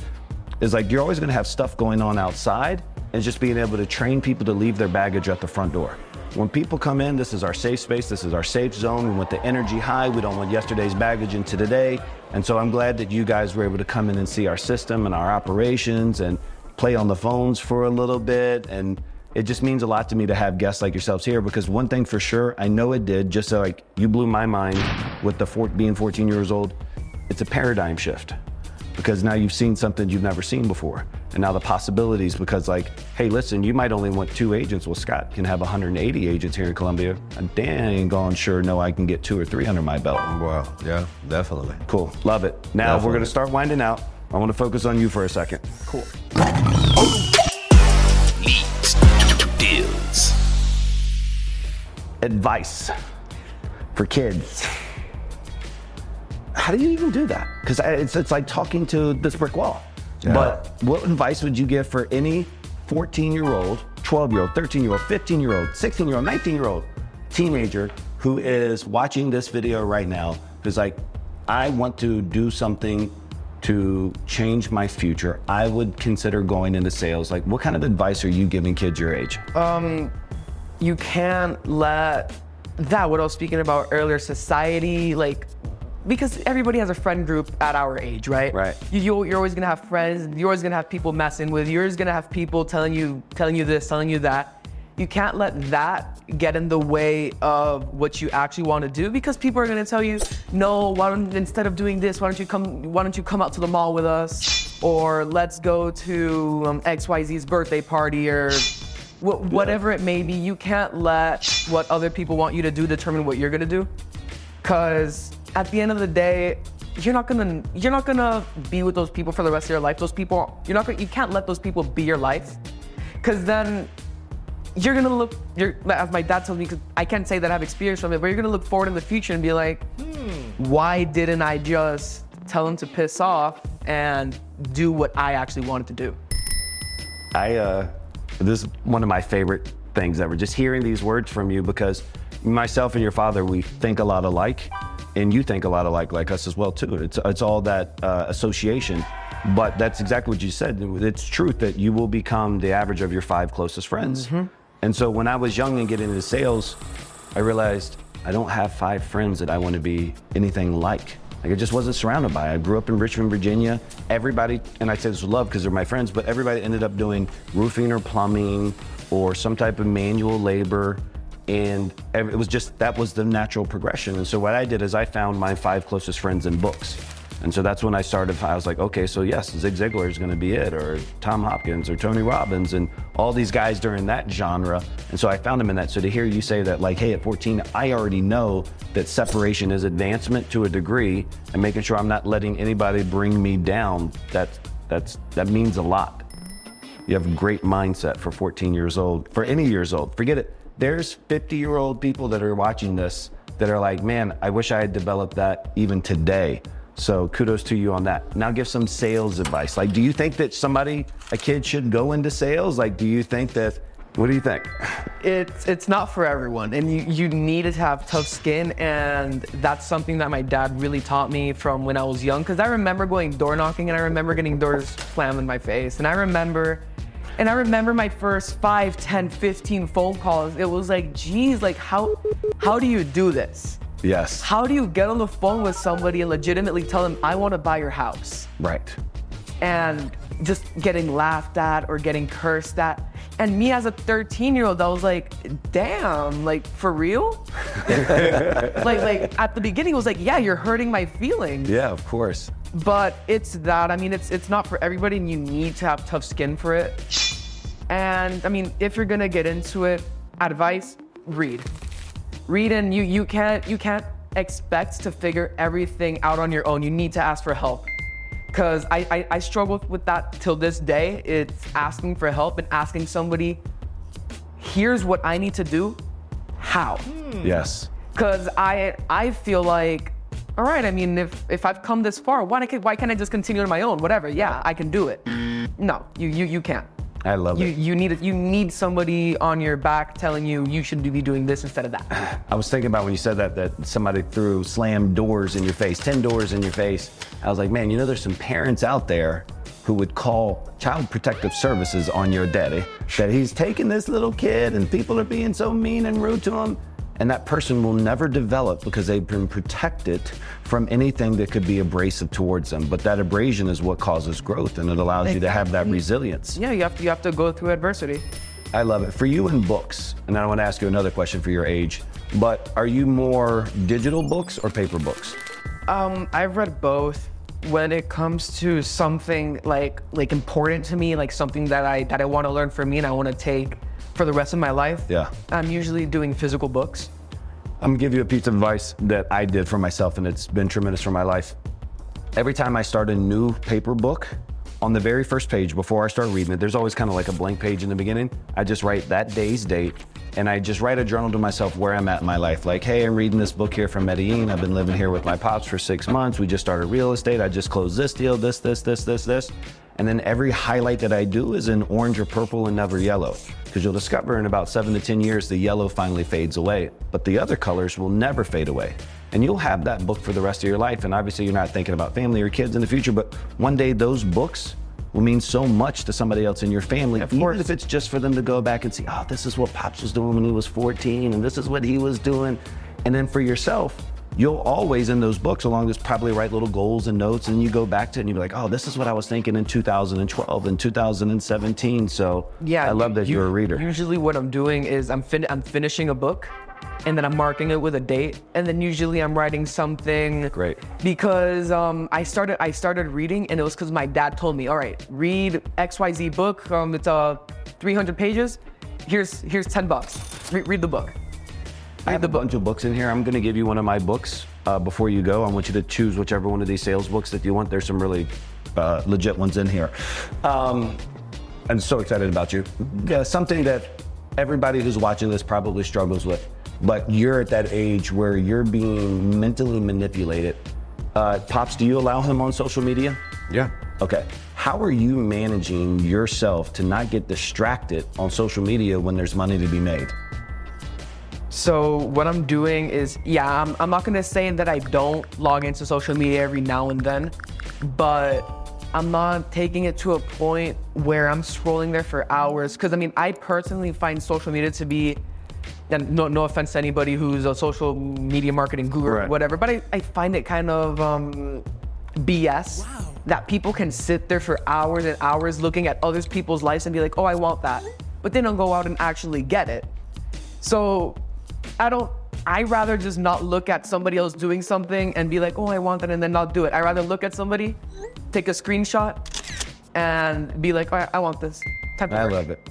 is like you're always going to have stuff going on outside and just being able to train people to leave their baggage at the front door. When people come in, this is our safe space, this is our safe zone. We want the energy high. We don't want yesterday's baggage into today. And so I'm glad that you guys were able to come in and see our system and our operations and play on the phones for a little bit. And it just means a lot to me to have guests like yourselves here because one thing for sure, I know it did, just so like you blew my mind with the four, being 14 years old, it's a paradigm shift because now you've seen something you've never seen before. And now the possibilities, because like, hey, listen, you might only want two agents. Well, Scott can have 180 agents here in Colombia. And dang gone sure know I can get two or three under my belt. Wow, yeah, definitely. Cool, love it. Now we're gonna start winding out. I wanna focus on you for a second. cool. Leads deals. Advice for kids. How do you even do that? Because it's, it's like talking to this brick wall. Yeah. But what advice would you give for any 14 year old, 12 year old, 13 year old, 15 year old, 16 year old, 19 year old teenager who is watching this video right now who's like, I want to do something to change my future. I would consider going into sales. Like, what kind of advice are you giving kids your age? Um, you can't let that what I was speaking about earlier, society, like because everybody has a friend group at our age, right? Right. You, you're always gonna have friends. You're always gonna have people messing with. You're always gonna have people telling you telling you this, telling you that. You can't let that get in the way of what you actually want to do because people are gonna tell you, no, why don't instead of doing this, why don't you come why don't you come out to the mall with us? Or let's go to um, XYZ's birthday party or Wh- whatever it may be, you can't let what other people want you to do determine what you're gonna do. Cause at the end of the day, you're not gonna you're not gonna be with those people for the rest of your life. Those people you're not gonna you can't let those people be your life. Cause then you're gonna look you're as my dad told me, cause I can't say that I have experience from it, but you're gonna look forward in the future and be like, hmm, why didn't I just tell him to piss off and do what I actually wanted to do? I uh, this is one of my favorite things ever. Just hearing these words from you because myself and your father, we think a lot alike, and you think a lot alike, like us as well too. It's it's all that uh, association. But that's exactly what you said. It's truth that you will become the average of your five closest friends. And so when I was young and getting into sales, I realized I don't have five friends that I want to be anything like. Like I just wasn't surrounded by. I grew up in Richmond, Virginia. Everybody, and I say this with love because they're my friends, but everybody ended up doing roofing or plumbing or some type of manual labor. And it was just, that was the natural progression. And so what I did is I found my five closest friends in books. And so that's when I started. I was like, okay, so yes, Zig Ziglar is going to be it, or Tom Hopkins, or Tony Robbins, and all these guys during that genre. And so I found them in that. So to hear you say that, like, hey, at 14, I already know that separation is advancement to a degree, and making sure I'm not letting anybody bring me down. That that's that means a lot. You have a great mindset for 14 years old, for any years old. Forget it. There's 50 year old people that are watching this that are like, man, I wish I had developed that even today. So kudos to you on that. Now give some sales advice. Like, do you think that somebody, a kid should go into sales? Like, do you think that What do you think? it's it's not for everyone and you, you need to have tough skin and that's something that my dad really taught me from when i was young because i remember going door knocking and i remember getting doors slammed in my face and i remember and i remember my first 5 10 15 phone calls it was like geez like how how do you do this Yes. how do you get on the phone with somebody and legitimately tell them i want to buy your house Right. and just getting laughed at or getting cursed at. And me as a 13 year old, I was like, damn, like for real? like, like at the beginning, it was like, yeah, you're hurting my feelings. Yeah, of course. But it's that. I mean, it's it's not for everybody, and you need to have tough skin for it. And I mean, if you're gonna get into it, advice: read, read, and you you can't you can't expect to figure everything out on your own. You need to ask for help. Cause I, I I struggle with that till this day. It's asking for help and asking somebody, here's what I need to do. How? Hmm. Yes. Cause I I feel like, all right. I mean, if if I've come this far, why can't why can't I just continue on my own? Whatever. Yeah, I can do it. No, you you you can't. I love You it. you need you need somebody on your back telling you you should be doing this instead of that. I was thinking about when you said that that somebody threw slammed doors in your face, 10 doors in your face. I was like, man, you know, there's some parents out there who would call Child Protective Services on your daddy that he's taking this little kid and people are being so mean and rude to him. And that person will never develop because they've been protected from anything that could be abrasive towards them. But that abrasion is what causes growth and it allows you to have that resilience. Yeah, you have to you have to go through adversity. I love it. For you in books, and I want to ask you another question for your age, but are you more digital books or paper books? Um, I've read both. When it comes to something like like important to me, like something that I that I want to learn for me and I want to take for the rest of my life, Yeah. I'm usually doing physical books. I'm gonna give you a piece of advice that I did for myself, and it's been tremendous for my life. Every time I start a new paper book, on the very first page before I start reading it, there's always kind of like a blank page in the beginning. I just write that day's date, and I just write a journal to myself where I'm at in my life. Like, hey, I'm reading this book here from Medellin. I've been living here with my pops for six months. We just started real estate. I just closed this deal, this, this, this, this, this. And then every highlight that I do is in orange or purple and never yellow. Because you'll discover in about seven to 10 years, the yellow finally fades away, but the other colors will never fade away. And you'll have that book for the rest of your life. And obviously, you're not thinking about family or kids in the future, but one day those books will mean so much to somebody else in your family, Of even course. if it's just for them to go back and see, oh, this is what Pops was doing when he was 14, and this is what he was doing. And then for yourself, you'll always in those books along this probably write little goals and notes and you go back to it and you're like oh this is what i was thinking in 2012 and 2017 so Yeah, i love that you- you're a reader Usually, what I'm doing is I'm fin- I'm finishing a book, and then I'm marking it with a date, and then usually I'm writing something. Great. Because um, I started I started reading, and it was because my dad told me, all right, read X Y Z book. Um, it's uh 300 pages. Here's here's 10 bucks. Re- read the book. I have a bunch of books in here. I'm going to give you one of my books uh, before you go. I want you to choose whichever one of these sales books that you want. There's some really uh, legit ones in here. Um, I'm so excited about you. Yeah, something that everybody who's watching this probably struggles with, but you're at that age where you're being mentally manipulated. Uh, Pops, do you allow him on social media? Yeah. Okay. How are you managing yourself to not get distracted on social media when there's money to be made? So what I'm doing is, yeah, I'm, I'm not gonna say that I don't log into social media every now and then, but I'm not taking it to a point where I'm scrolling there for hours. Cause I mean, I personally find social media to be, and no, no offense to anybody who's a social media marketing guru Right. or whatever, but I, I find it kind of um, BS that people can sit there for hours and hours looking at other people's lives and be like, oh, I want that, but they don't go out and actually get it. So I don't. I rather just not look at somebody else doing something and be like, oh, I want that, and then not do it. I rather look at somebody, take a screenshot, and be like, all right, I want this. Time to I love it.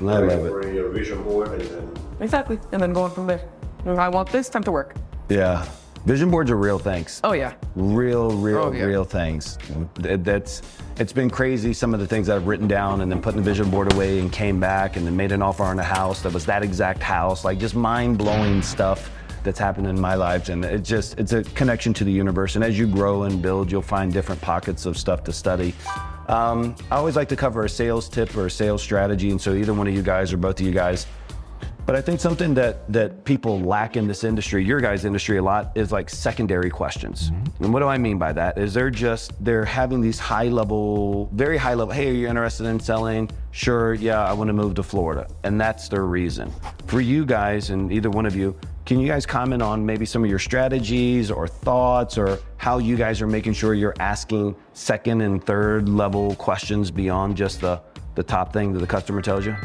I love it. For your vision board and then Exactly, and then going from there. I want this. Time to work. Yeah. Vision boards are real things. Oh yeah. Real, real, Oh, yeah. real things. That's it's been crazy. Some of the things I've written down and then putting the vision board away and came back and then made an offer on a house that was that exact house. Like just mind blowing stuff that's happened in my lives. And it's just it's a connection to the universe. And as you grow and build, you'll find different pockets of stuff to study. Um, I always like to cover a sales tip or a sales strategy, and so either one of you guys or both of you guys. But I think something that that people lack in this industry, your guys' industry a lot, is like secondary questions. Mm-hmm. And what do I mean by that? Is they're just they're having these high level, very high level. Hey, are you interested in selling? Sure, yeah, I want to move to Florida, and that's their reason. For you guys, and either one of you, can you guys comment on maybe some of your strategies or thoughts, or how you guys are making sure you're asking second and third level questions beyond just the the top thing that the customer tells you?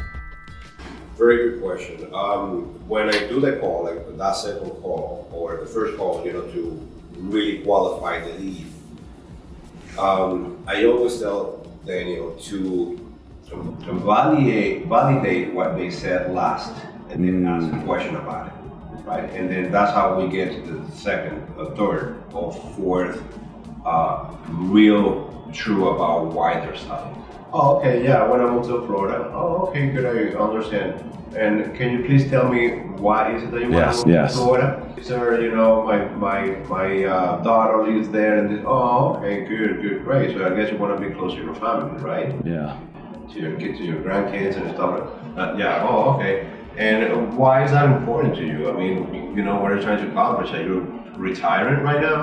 Very good question. Um, when I do the call, like that second call or the first call, you know, to really qualify the lead, um, I always tell Daniel to to, to validate validate what they said last, and then ask a question about it, right? And then that's how we get to the second, or third, or fourth, uh, real true about why they're selling. Oh, okay, yeah, when I moved to Florida. Oh, okay, good, I understand. And can you please tell me why is it that you want Yes, to move yes. to Florida? Sir, you know, my my my uh, daughter lives there, and this, oh, okay, good, good, great. So I guess you want to be close to your family, right? Yeah. To your kids, to your grandkids, and stuff. that. yeah. Oh, okay. And why is that important to you? I mean, you know, what are you trying to accomplish? Are you retiring right now?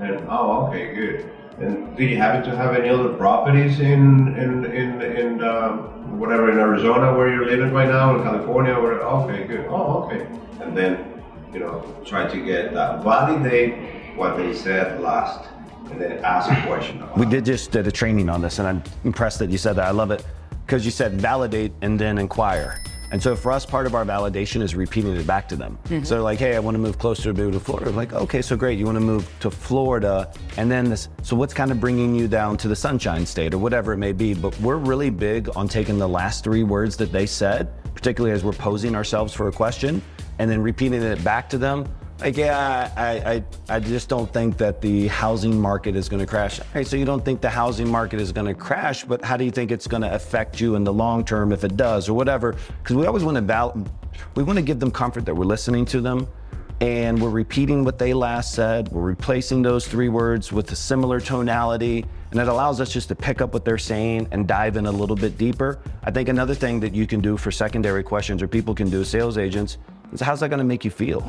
And oh, okay, good. And do you happen to have any other properties in in in in um, whatever in Arizona where you're living right now, in California? Or okay, good. Oh, okay. And then you know, try to get that validate what they said last, and then ask a question. We did just did a training on this, and I'm impressed that you said that. I love it because you said validate and then inquire. And so for us, part of our validation is repeating it back to them. Mm-hmm. So like, hey, I want to move closer to to Florida. Like, okay, so great, you want to move to Florida, and then this. So what's kind of bringing you down to the Sunshine State or whatever it may be? But we're really big on taking the last three words that they said, particularly as we're posing ourselves for a question, and then repeating it back to them. Like, yeah, I, I, I just don't think that the housing market is going to crash. Hey, so you don't think the housing market is going to crash, but how do you think it's going to affect you in the long term if it does, or whatever? Because we always want to val- we want to give them comfort that we're listening to them, and we're repeating what they last said. We're replacing those three words with a similar tonality, and it allows us just to pick up what they're saying and dive in a little bit deeper. I think another thing that you can do for secondary questions, or people can do sales agents, is how's that going to make you feel?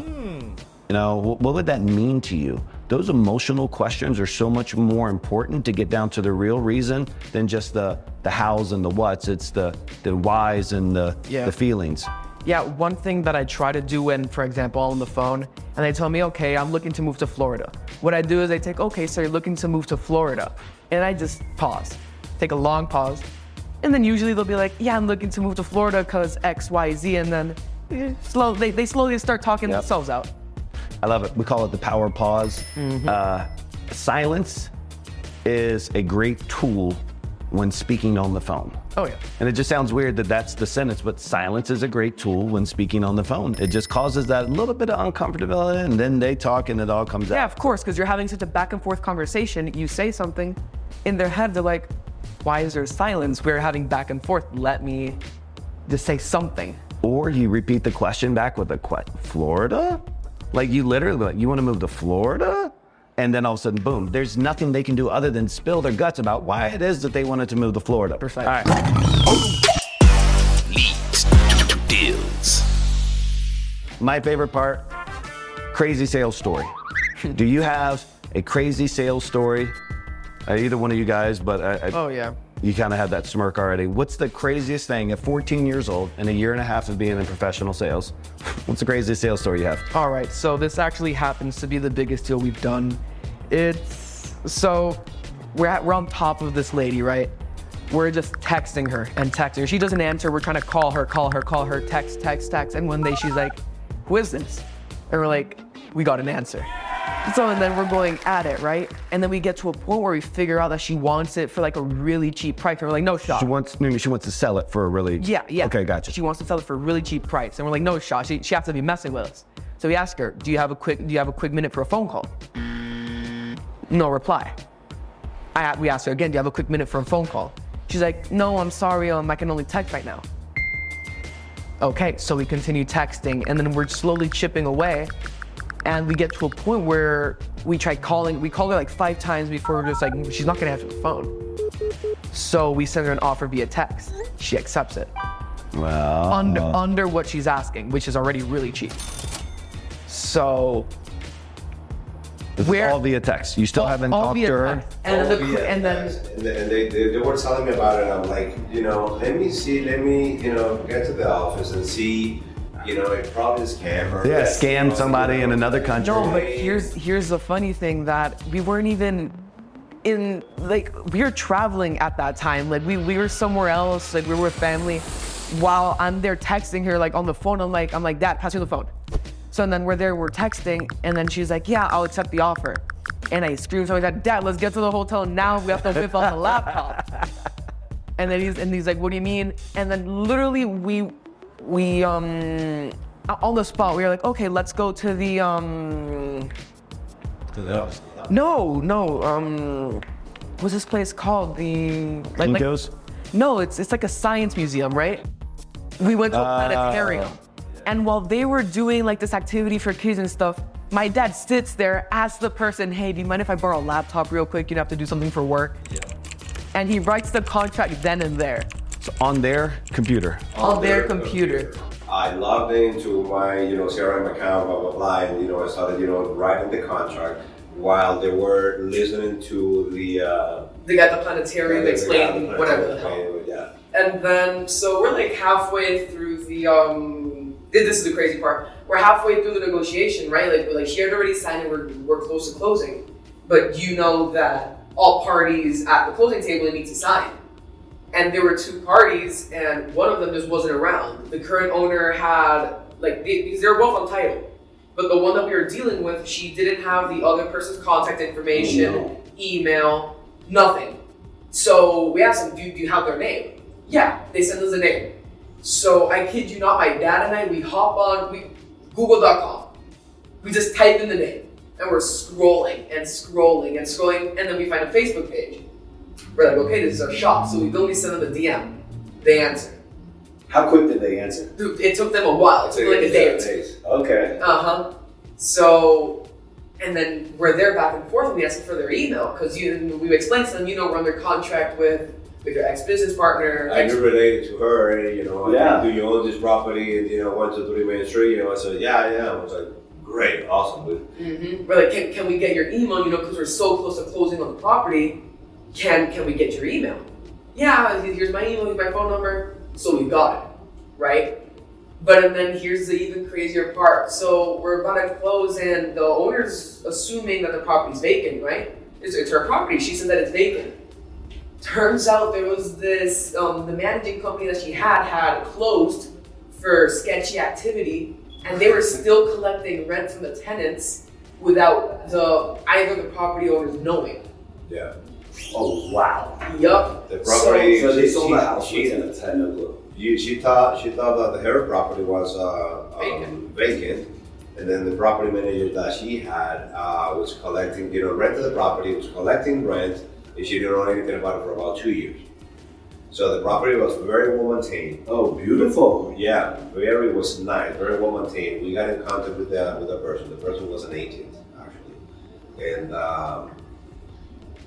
You know, what would that mean to you? Those emotional questions are so much more important to get down to the real reason than just the the hows and the whats. It's the the whys and the Yeah. the feelings. Yeah, one thing that I try to do when, for example, I'm on the phone and they tell me, okay, I'm looking to move to Florida. What I do is I take, okay, so you're looking to move to Florida. And I just pause, take a long pause. And then usually they'll be like, yeah, I'm looking to move to Florida because X, Y, Z. And then eh, slow, they, they slowly start talking Yep. themselves out. I love it. We call it the power pause. Uh, silence is a great tool when speaking on the phone. Oh, yeah. And it just sounds weird that that's the sentence, but silence is a great tool when speaking on the phone. It just causes that little bit of uncomfortability, and then they talk and it all comes Yeah, out. Yeah, of course, because you're having such a back and forth conversation. You say something, in their head, they're like, why is there silence? We're having back and forth. Let me just say something. Or you repeat the question back with a question. Florida? Like you literally, like, you want to move to Florida? And then all of a sudden, boom, there's nothing they can do other than spill their guts about why it is that they wanted to move to Florida. Perfect. All right. Leads to, to deals. My favorite part crazy sales story. do you have a crazy sales story? Uh, either one of you guys, but I, I, Oh, yeah. You kind of have that smirk already. What's the craziest thing at 14 years old and a year and a half of being in professional sales? What's the craziest sales story you have? All right, so this actually happens to be the biggest deal we've done. It's so we're at, we're on top of this lady, right? We're just texting her and texting her. She doesn't answer. We're trying to call her, call her, call her, text, text, text. And one day she's like, "Who is this?" And we're like, "We got an answer." So and then we're going at it, right? And then we get to a point where we figure out that she wants it for like a really cheap price. And we're like, "No shot." She wants maybe she wants to sell it for a really Yeah, yeah. Okay, gotcha. She wants to sell it for a really cheap price, and we're like, no shot. She, she has to be messing with us. So we ask her, do you have a quick do you have a quick minute for a phone call? No reply. I we asked her again, do you have a quick minute for a phone call? She's like, no, I'm sorry, um, I can only text right now. Okay, so we continue texting, and then we're slowly chipping away, and we get to a point where we try calling. We call her like five times before we're just like, she's not gonna answer the phone. So we send her an offer via text. She accepts it Well, under under what she's asking, which is already really cheap. So this is where- all via text. You still haven't all talked via to her. text. And, then the, Yeah, and then and and they, they, they were telling me about it. I'm like, you know, let me see, let me, you know, get to the office and see, you know, it probably is scam or Yeah, scam somebody in another country. No, but here's here's the funny thing that we weren't even in like we were traveling at that time. Like we we were somewhere else. Like we were with family. While I'm there texting her like on the phone, I'm like I'm like Dad, pass me the phone. So and then we're there, we're texting, and then she's like, Yeah, I'll accept the offer. And I screamed something like, Dad, let's get to the hotel now. We have to whip out the laptop. And then he's and he's like, "What do you mean?" And then literally we we um on the spot we were like, "Okay, let's go to the um To the no no um what's this place called? The like, like no it's it's like a science museum right? We went to a planetarium. And while they were doing like this activity for kids and stuff my dad sits there asks the person hey do you mind if i borrow a laptop real quick? You have to do something for work. And he writes the contract then and there on their computer. on their computer I logged into my, you know, CRM account, blah blah blah, and you know, I started, you know, writing the contract while they were listening to the. Uh, They got the planetarium the- explaining the- whatever the hell. Yeah. And then, so we're like halfway through the, um, this is the crazy part. We're halfway through the negotiation, right? Like, we're like she had already signed and we're, we're close to closing. But you know that all parties at the closing table need to sign. And there were two parties, and one of them just wasn't around. The current owner had, like, they, because they were both on title. But the one that we were dealing with, she didn't have the other person's contact information, email, nothing. So we asked them, do, do you have their name? Yeah, they sent us a name. So I kid you not, my dad and I, we hop on we, Google.com. We just type in the name and we're scrolling and scrolling and scrolling, and then we find a Facebook page. We're like, okay, this is our shop. So we only send them a DM. They answer. How quick did they answer? Dude, it took them a while. It took like a day or two. Days. Okay. Uh huh. So, and then we're there back and forth, and we ask them for their email because you we explained to them, you know, we're under contract with with your ex business partner. I ex- knew related to her, and, you know, Yeah. do you own this property? And, you know, one, two, three Main Street, you know, I said, yeah, yeah. I was like, great, awesome. But Mhm. We're like, can, can we get your email? You know, because we're so close to closing on the property. Can can we get your email? Yeah, here's my email, here's my phone number. So we got it, right? But and then here's the even crazier part. So we're about to close, and the owner's assuming that the property's vacant, right? It's, it's her property. She said that it's vacant. Turns out there was this um, the managing company that she had had closed for sketchy activity, and they were still collecting rent from the tenants without the either the property owners knowing. yeah, Oh wow. Yup. the property. So they she- sold she- the house she- within a ten of blue. You, she thought she thought that her property was uh, um, Vacant. vacant, and then the property manager that she had uh, was collecting, you know, rent rented the property, was collecting rent, and she didn't know anything about it for about two years. So the property was very well maintained. Oh, beautiful. Yeah, very was nice, very well maintained. We got in contact with the with the person. The person was an agent actually, and um,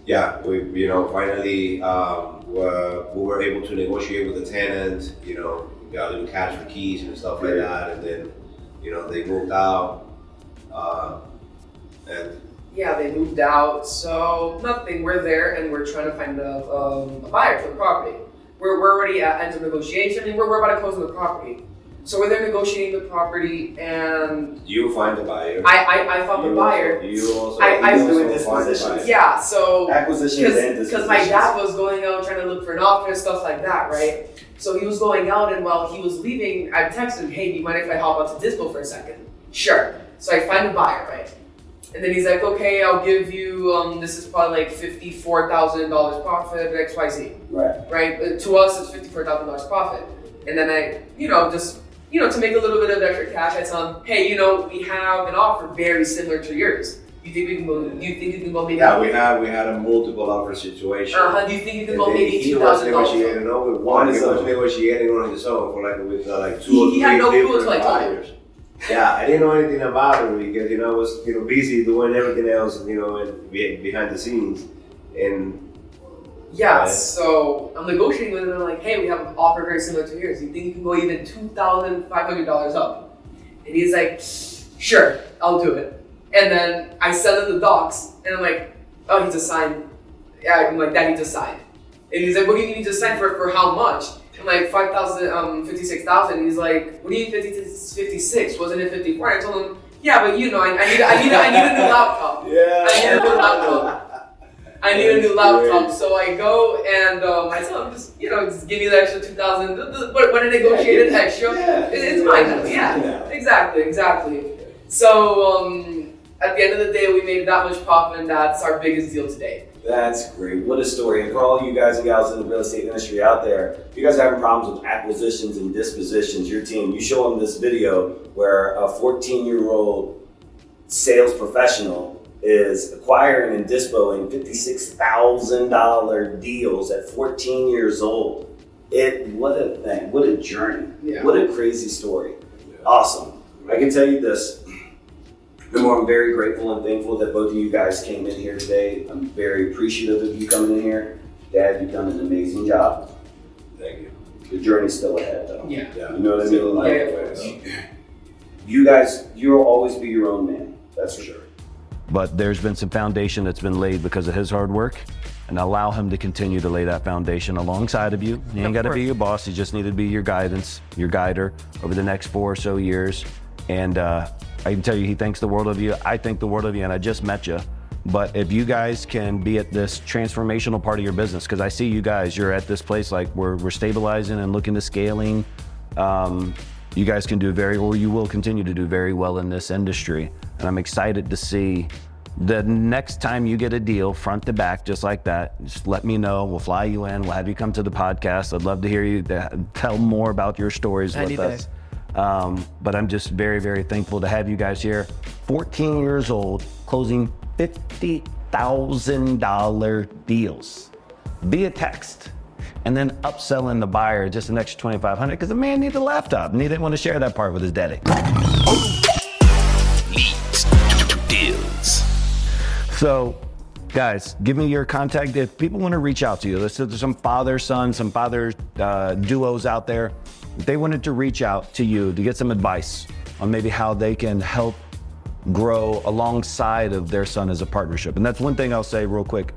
yeah, we you know finally um, were, we were able to negotiate with the tenant. You know, got a little cash for keys and stuff like that, and then you know they moved out, uh, and Yeah, they moved out, so nothing. We're there, and we're trying to find a, um, a buyer for the property. We're, we're already at end of negotiation, and we're, we're about to close on the property. So we're there negotiating the property, and you find the buyer. I I, I found the buyer. Also, you also, I- I you was doing also find the dispositions. Yeah, so Acquisitions and because my dad was going out trying to look for an office, stuff like that, right? So he was going out, and while he was leaving, I texted him, "Hey, do you mind if I hop out to Dispo for a second? Sure. So I find a buyer, right? And then he's like, "Okay, I'll give you. Um, this is probably like fifty-four thousand dollars profit, X, Y, Z, Right. right? Uh, to us, it's fifty-four thousand dollars profit. And then I, you know, just you know, to make a little bit of extra cash, I tell him, "Hey, you know, we have an offer very similar to yours. You think we can go? You think you can go maybe?" Yeah, we had we had a multiple offer situation. Uh huh. Do you think you can And go then maybe he was dollars? negotiating no with one. He his was own. negotiating on his own for like with uh, like two He- or he three had no clue different until I told him. buyers. Yeah, I didn't know anything about it because you know I was you know busy doing everything else you know and behind the scenes, and Yeah, Right. so I'm negotiating with him. I'm like, hey, we have an offer very similar to yours. You think you can go even two thousand five hundred dollars up? And he's like, sure, I'll do it. And then I send him the docs, and I'm like, oh, he just signed. Yeah, I'm like, that he just signed. And he's like, what do you need to sign for? For how much? I'm like, five thousand, um, fifty-six thousand. He's like, what do you mean 50, 56? Wasn't it fifty-four? I told him, yeah, but you know, I, I need, I need, I need a new laptop. Yeah. I need a new laptop. I need a new laptop, so I go and um, I tell him just you know just give me the extra two thousand. But when I negotiated extra, Yeah. it, it's now. Yeah. Yeah, exactly, exactly. So um, at the end of the day, we made that much profit, and that's our biggest deal today. That's great. What a story. And for all you guys and gals in the real estate industry out there, if you guys are having problems with acquisitions and dispositions, your team, you show them this video where a 14 year old sales professional is acquiring and dispoing $56,000 deals at 14 years old. It, what a thing. What a journey. Yeah. What a crazy story. Awesome. I can tell you this. Number I'm very grateful and thankful that both of you guys came in here today. I'm very appreciative of you coming in here. Dad, you've done an amazing job. Thank you. The journey's still ahead, though. Yeah. Yeah. You know what I mean? Like, Yeah, You guys, you'll always be your own man. That's for sure. But there's been some foundation that's been laid because of his hard work. And allow him to continue to lay that foundation alongside of you. He ain't got to be your boss. He just needed to be your guidance, your guider over the next four or so years. And uh, I can tell you, he thinks the world of you. I think the world of you, and I just met you. But if you guys can be at this transformational part of your business, because I see you guys, you're at this place like we're, we're stabilizing and looking to scaling. Um, you guys can do very, or you will continue to do very well in this industry. And I'm excited to see the next time you get a deal front to back, just like that, just let me know. We'll fly you in. We'll have you come to the podcast. I'd love to hear you tell more about your stories with us. Um, but I'm just very, very thankful to have you guys here. 14 years old, closing $50,000 deals via text. And then upselling the buyer just an extra 2500 because the man needed a laptop and he didn't want to share that part with his daddy. Leads to, to deals. So, guys, give me your contact if people want to reach out to you. There's, there's some father son, some father uh, duos out there. If they wanted to reach out to you to get some advice on maybe how they can help grow alongside of their son as a partnership. And that's one thing I'll say real quick.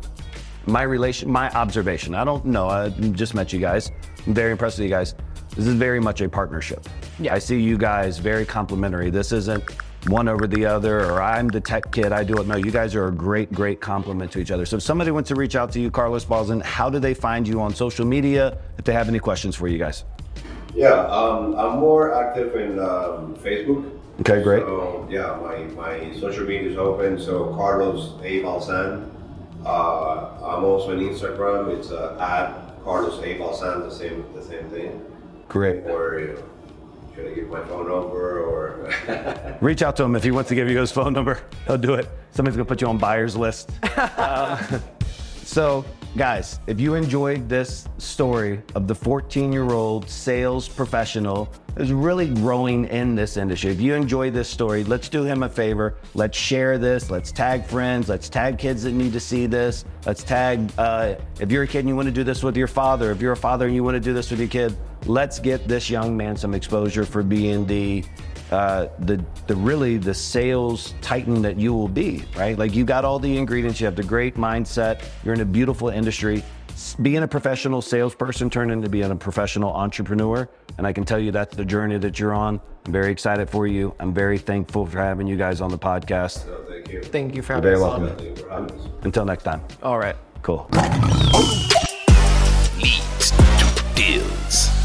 My relation, my observation. I don't know. I just met you guys. I'm very impressed with you guys. This is very much a partnership. Yeah. I see you guys very complimentary. This isn't one over the other, or I'm the tech kid. I do it. No, you guys are a great, great compliment to each other. So if somebody wants to reach out to you, Carlos Balzan, how do they find you on social media? If they have any questions for you guys. Yeah, um, I'm more active in um, Facebook. Okay, great. So yeah, my, my social media is open. So Carlos A Balzan. Uh, I'm also on Instagram. It's uh, at Carlos A Balzan. The same the same thing. Great. Or you know, should I give my phone number or? Reach out to him if he wants to give you his phone number. He'll do it. Somebody's gonna put you on buyer's list. Uh, so, guys, if you enjoyed this story of the 14-year-old sales professional who's really growing in this industry, if you enjoyed this story, let's do him a favor. Let's share this. Let's tag friends. Let's tag kids that need to see this. Let's tag. Uh, if you're a kid and you want to do this with your father, if you're a father and you want to do this with your kid, let's get this young man some exposure for B&D uh, the the really the sales titan that you will be, right? Like you got all the ingredients, you have the great mindset, you're in a beautiful industry. Being a professional salesperson turned into being a professional entrepreneur, and I can tell you that's the journey that you're on. I'm very excited for you. I'm very thankful for having you guys on the podcast. so thank you. Thank you for You're having very us welcome. Thank you for having us. Until next time. All right. Cool. Leads to deals.